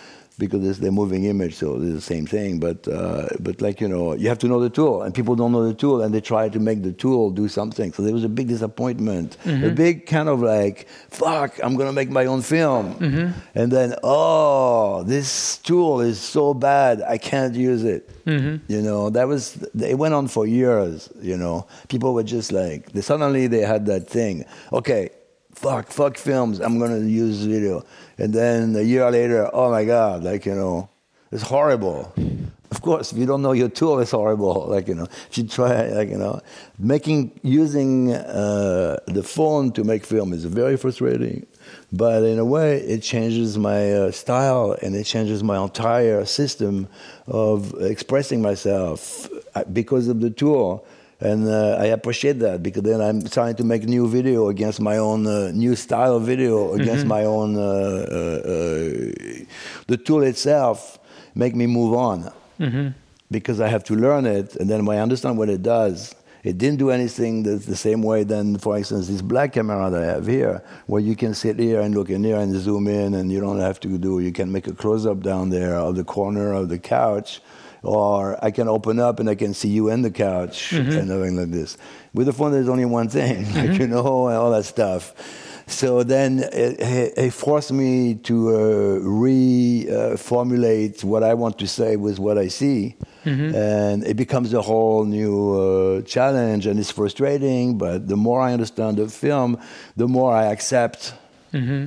Because it's the moving image, so it's the same thing. But uh, but like you know, you have to know the tool, and people don't know the tool, and they try to make the tool do something. So there was a big disappointment, Mm-hmm. a big kind of like, fuck, I'm gonna make my own film, Mm-hmm. and then oh, this tool is so bad, I can't use it. Mm-hmm. You know, that was it went on for years. You know, people were just like, they, suddenly they had that thing. Okay, fuck, fuck films. I'm gonna use video, and then a year later, oh my god, like you know, it's horrible. Of course, if you don't know your tool, it's horrible. [laughs] Like you know, if you try, like you know, making using uh, the phone to make film is very frustrating. But in a way, it changes my uh, style and it changes my entire system of expressing myself uh, because of the tool. And uh, I appreciate that because then I'm trying to make new video against my own uh, new style of video against my own. Uh, uh, uh, the tool itself make me move on because I have to learn it, and then when I understand what it does, it didn't do anything that's the same way than, for instance, this black camera that I have here, where you can sit here and look in here and zoom in, and you don't have to do. You can make a close up down there of the corner of the couch, or I can open up and I can see you in the couch mm-hmm. and everything like this. With the phone, there's only one thing, [laughs] like you mm-hmm. know, and all that stuff. So then it, it- it forced me to uh, reformulate what I want to say with what I see. Mm-hmm. And it becomes a whole new uh, challenge, and it's frustrating. But the more I understand the film, the more I accept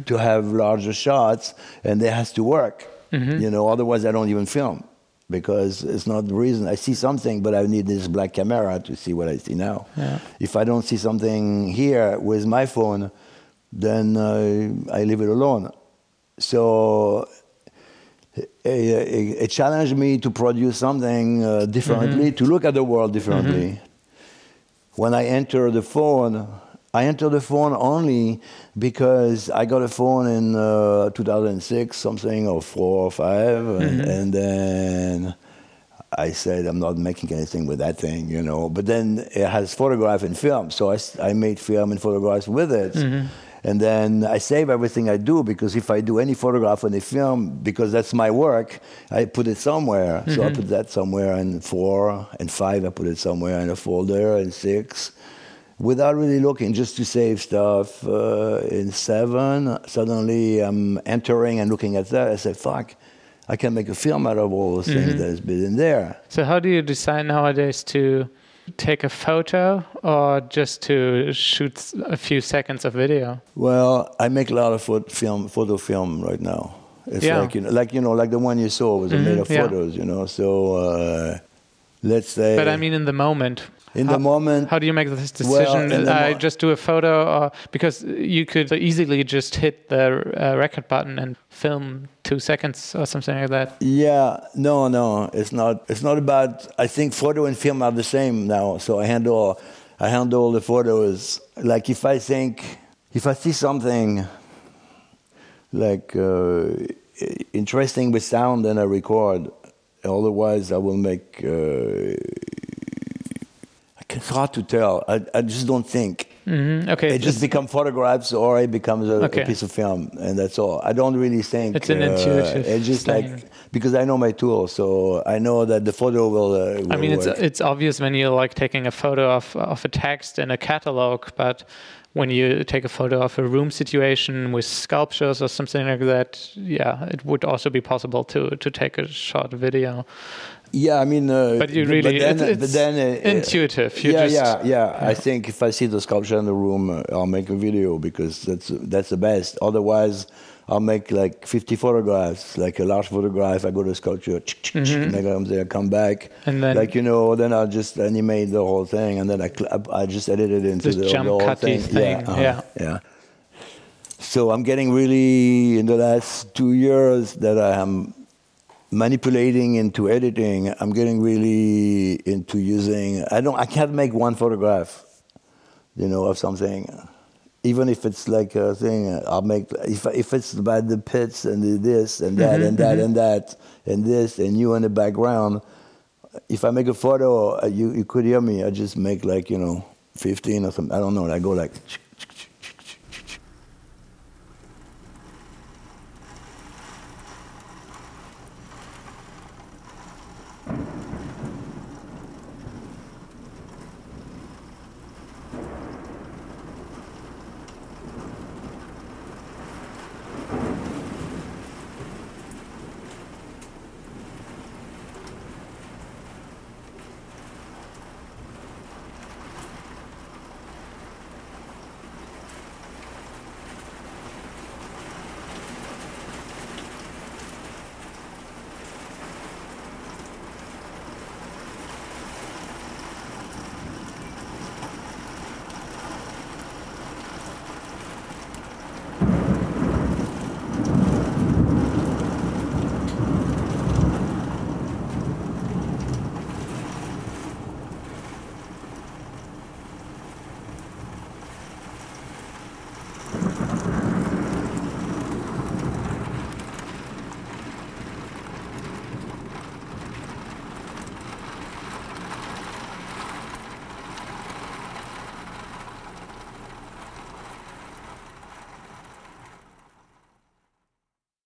to have larger shots, and it has to work. You know, otherwise I don't even film because it's not the reason. I see something, but I need this black camera to see what I see now. Yeah. If I don't see something here with my phone, then uh, I leave it alone. So it, it, it challenged me to produce something uh, differently, to look at the world differently. When I enter the phone, I enter the phone only because I got a phone in uh, 2006, something or four or 5 and, mm-hmm. and then I said I'm not making anything with that thing, you know. But then it has photograph and film, so I, I made film and photographs with it. Mm-hmm. And then I save everything I do because if I do any photograph or any film, because that's my work, I put it somewhere. So I mm-hmm. put that somewhere in four and five. I put it somewhere in a folder and six, without really looking, just to save stuff. Uh, in seven, suddenly I'm entering and looking at that. I said, "Fuck." I can make a film out of all those things that has been in there. So how do you decide nowadays to take a photo or just to shoot a few seconds of video? Well, I make a lot of photo film, photo film right now. It's Yeah. like you know, like you know, like the one you saw was made of yeah. photos, you know. So uh, let's say. But I mean, in the moment. In how, the moment. How do you make this decision? the I mo- just do a photo, or because you could easily just hit the uh, record button and film two seconds or something like that. Yeah, no, no, it's not. It's not about. I think photo and film are the same now. So I handle, I handle the photos. Like if I think, if I see something, like uh, interesting with sound, then I record. Otherwise, I will make. Uh, it's hard to tell. I, I just don't think. hmm Okay, It just become photographs, or it becomes a, a piece of film, and that's all. I don't really think. It's an intuitive It's just thing. like because I know my tool, so I know that the photo will. Uh, will I mean, it's it's obvious when you're like taking a photo of of a text in a catalog, but when you take a photo of a room situation with sculptures or something like that, yeah, it would also be possible to to take a short video. Yeah, I mean. Uh, But you but really, then, it's, but then, uh, intuitive. You yeah, just, yeah, yeah, I think if I see the sculpture in the room, uh, I'll make a video because that's that's the best. Otherwise, I'll make like 50 photographs, like a large photograph. I go to sculpture, make them there, come back, Mm-hmm. And then- like you know, then I'll just animate the whole thing, and then I cl- I just edit it into the, jump the whole thing. thing, Yeah, uh-huh, yeah. yeah. So I'm getting really in the last two years that I am manipulating into editing. I'm getting really into using. I don't. I can't make one photograph, you know, of something. Even if it's like a thing, I'll make. If if it's about the pits and the this and that and that and that and this and you in the background. If I make a photo, uh, you you could hear me. I just make like you know, 15 or something. I don't know. I go like